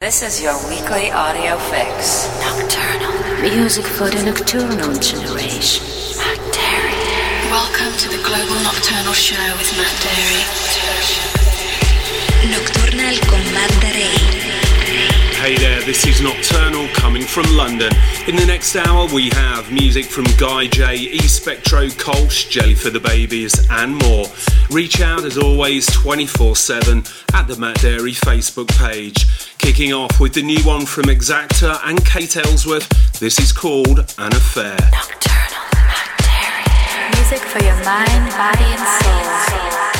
This is your weekly audio fix. Nocturnal. Music for the nocturnal generation. Matt Darey. Welcome to the Global Nocturnal Show with Matt Darey. Nocturnal con Matt Darey. Hey there, this is Nocturnal coming from London. In the next hour, we have music from Guy J, E Spectro, Kolsch, Jelly for the Babies, and more. Reach out as always 24 7 at the Matt Darey Facebook page. Kicking off with the new one from Exacta and Kate Ellsworth, this is called An Affair. Nocturnal. Music for your mind, body, and soul.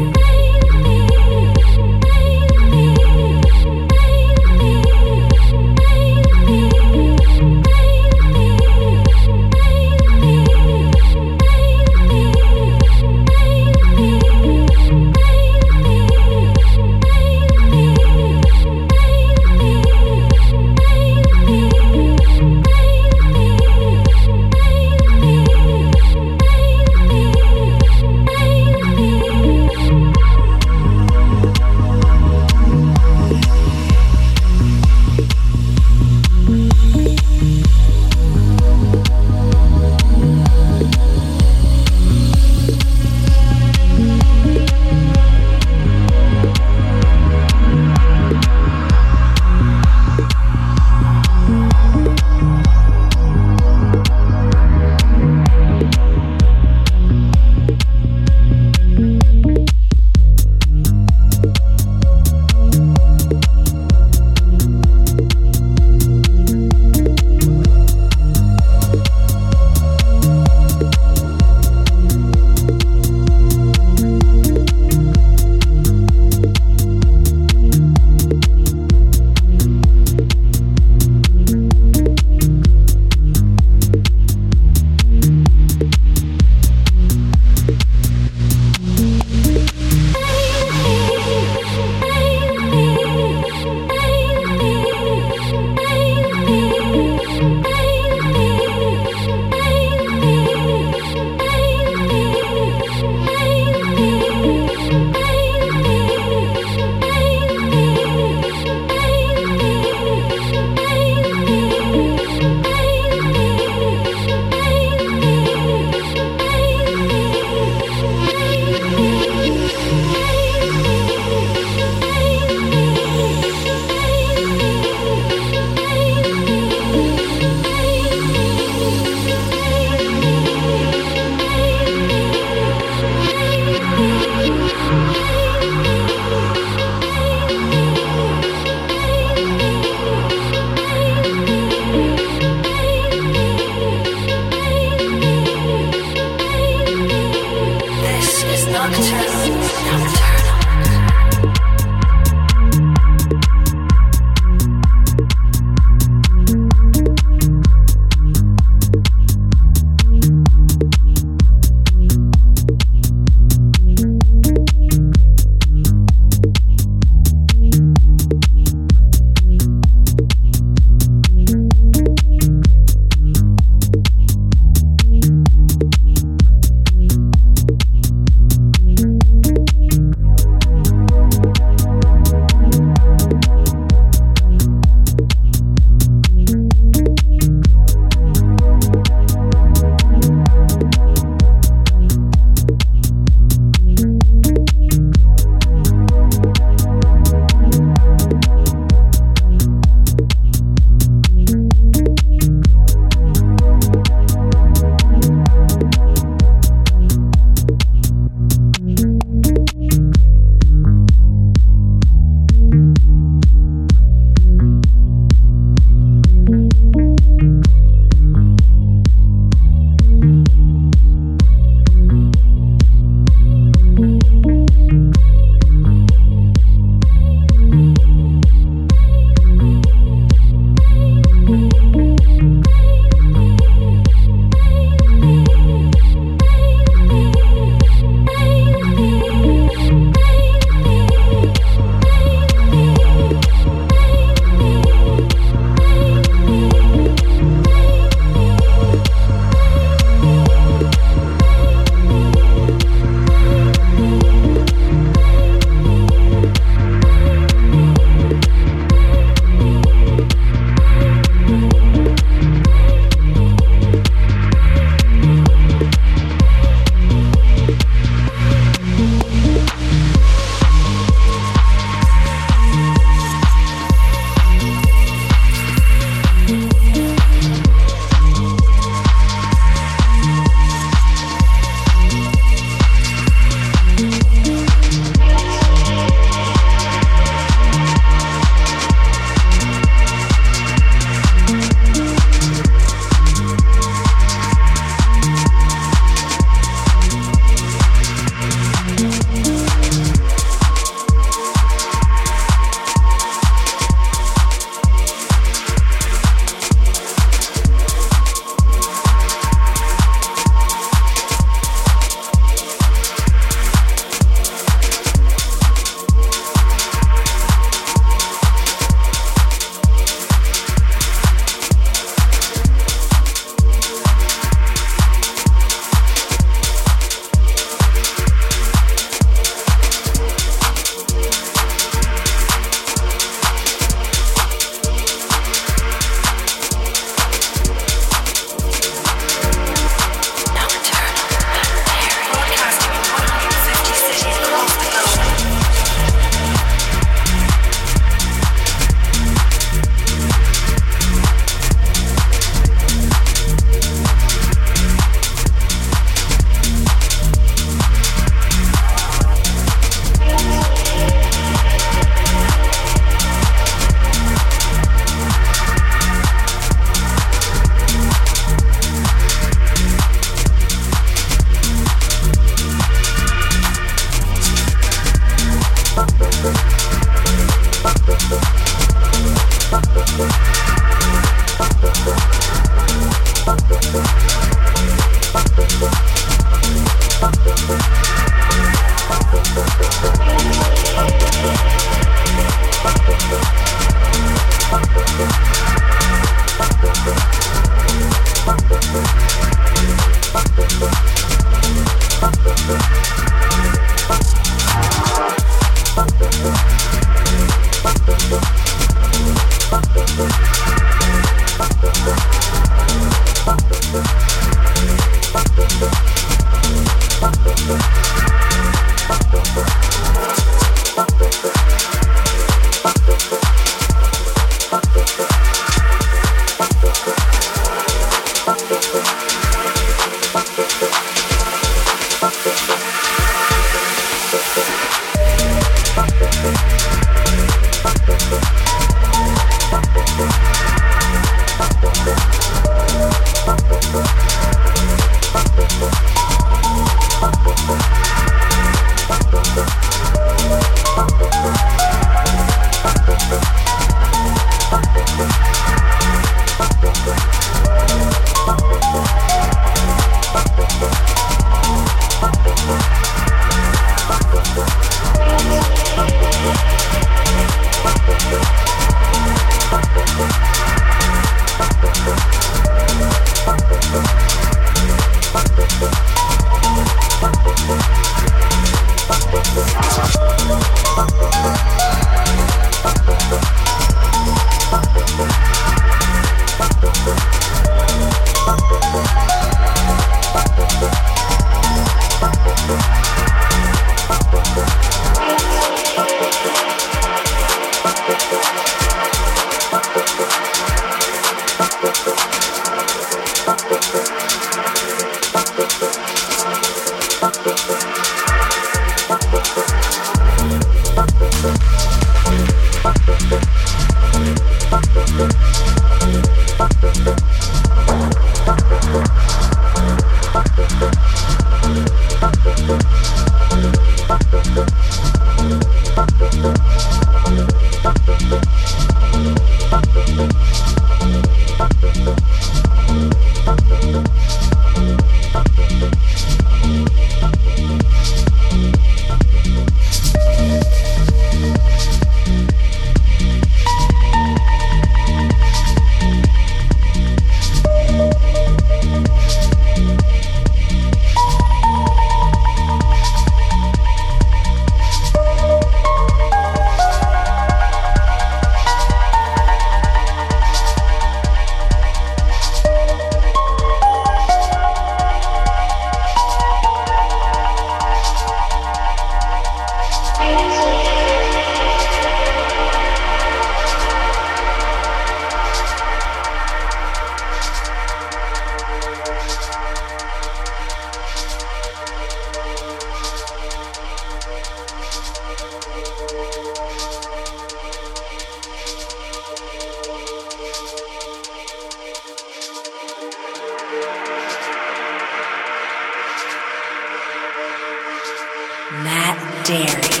Matt Darey.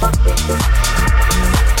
Thank you. Thank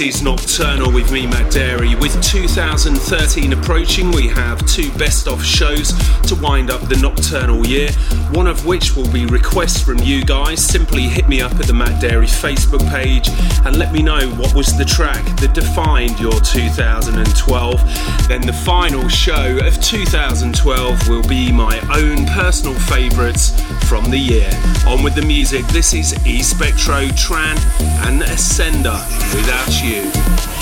Is Nocturnal with me, Matt Darey. With 2013 approaching, we have two best of shows to wind up the Nocturnal year, one of which will be requests from you guys. Simply hit me up at the Matt Darey Facebook page and let me know what was the track that defined your 2012. Then the final show of 2012 will be my own personal favourites from the year. On with the music, this is E Spectro, Tran, and Ascender without you.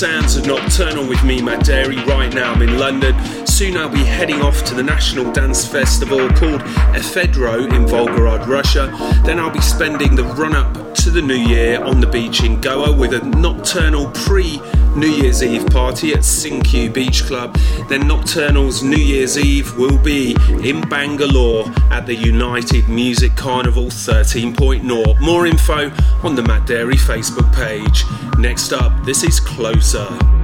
Sounds of Nocturnal with me, Matt Darey. Right now, I'm in London. Soon I'll be heading off to the National Dance Festival called Ephedro in Volgograd, Russia. Then I'll be spending the run up to the new year on the beach in Goa with a nocturnal pre New Year's Eve party at SinQ Beach Club. Then Nocturnal's New Year's Eve will be in Bangalore at the United Music Carnival 13.0. More info on the Matt Darey Facebook page. Next up, this is Closer.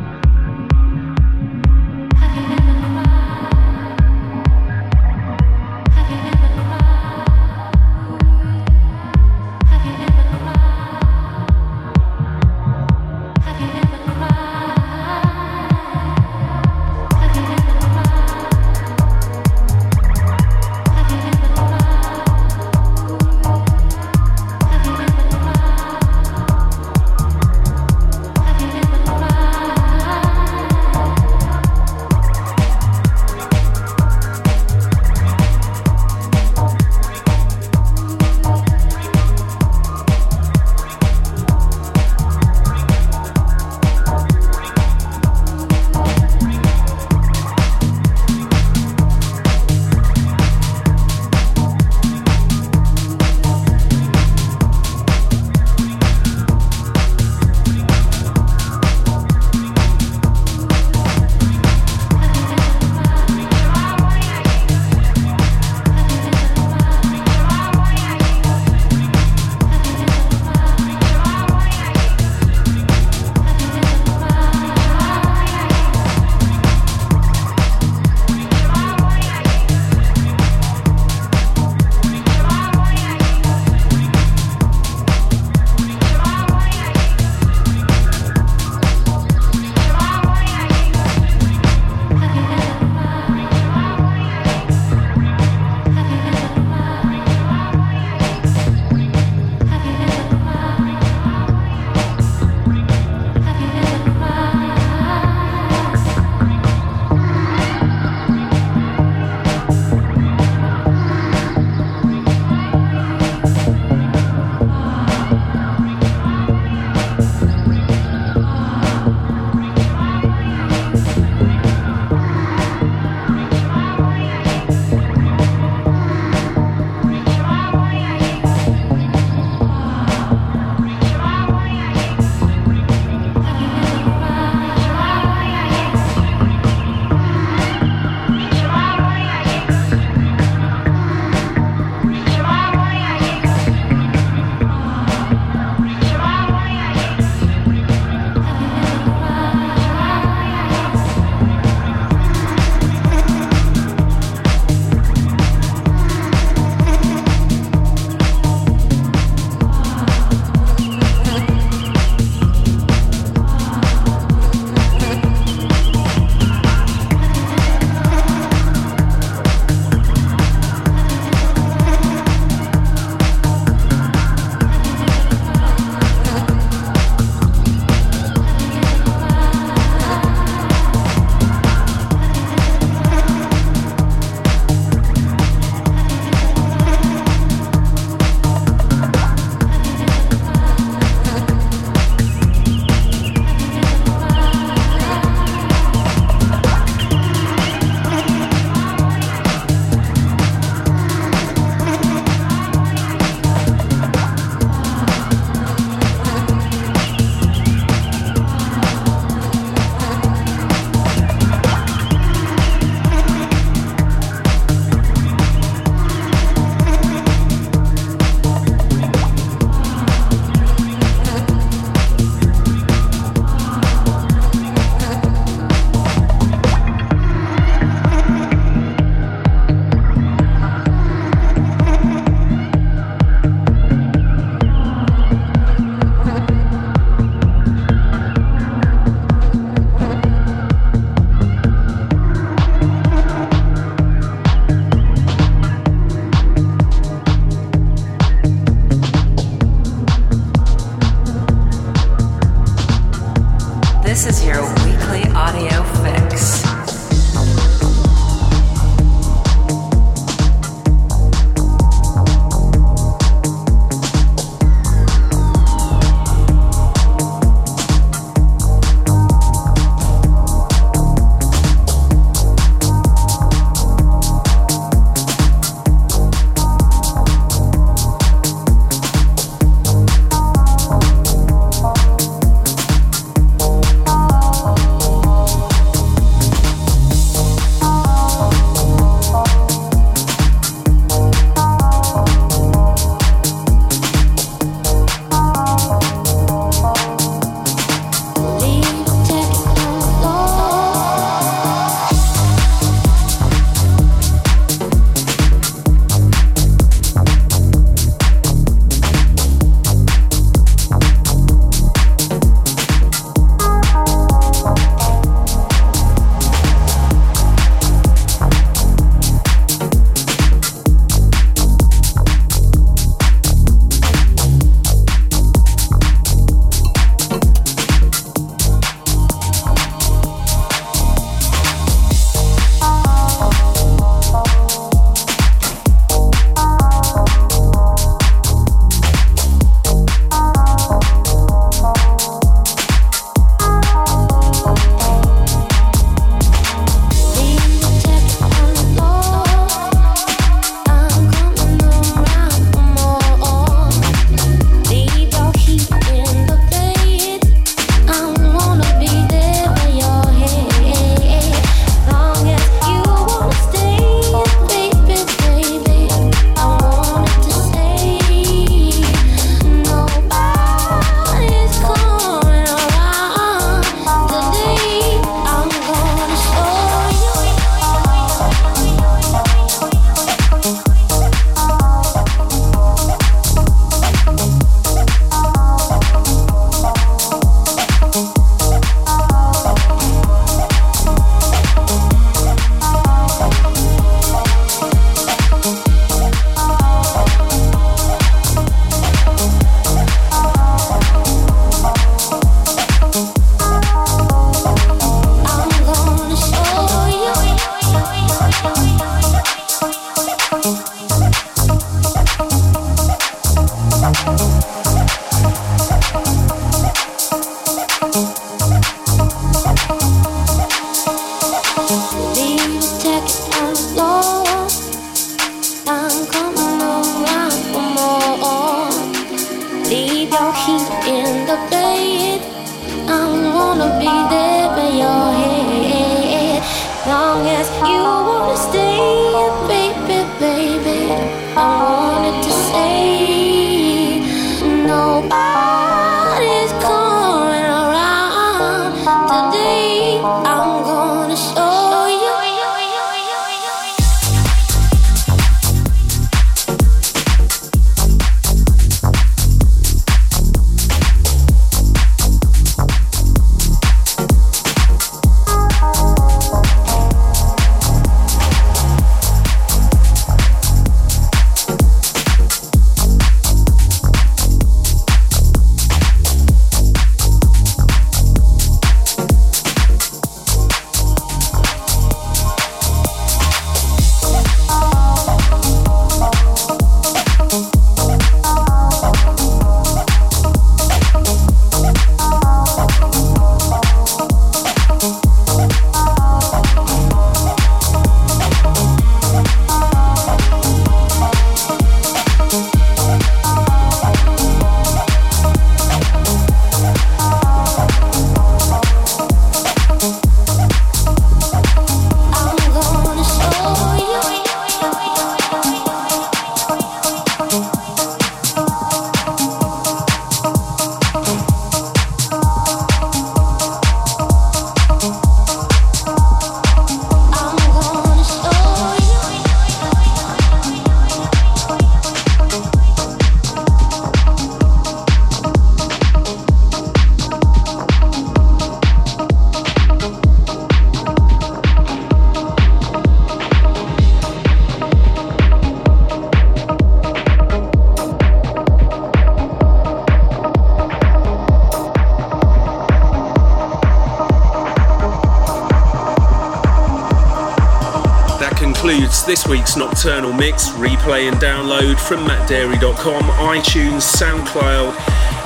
Week's Nocturnal Mix. Replay and download from mattdarey.com, iTunes, SoundCloud,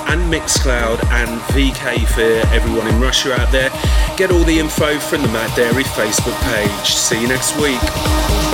and Mixcloud, and VK for everyone in Russia out there. Get all the info from the Matt Darey Facebook page. See you next week.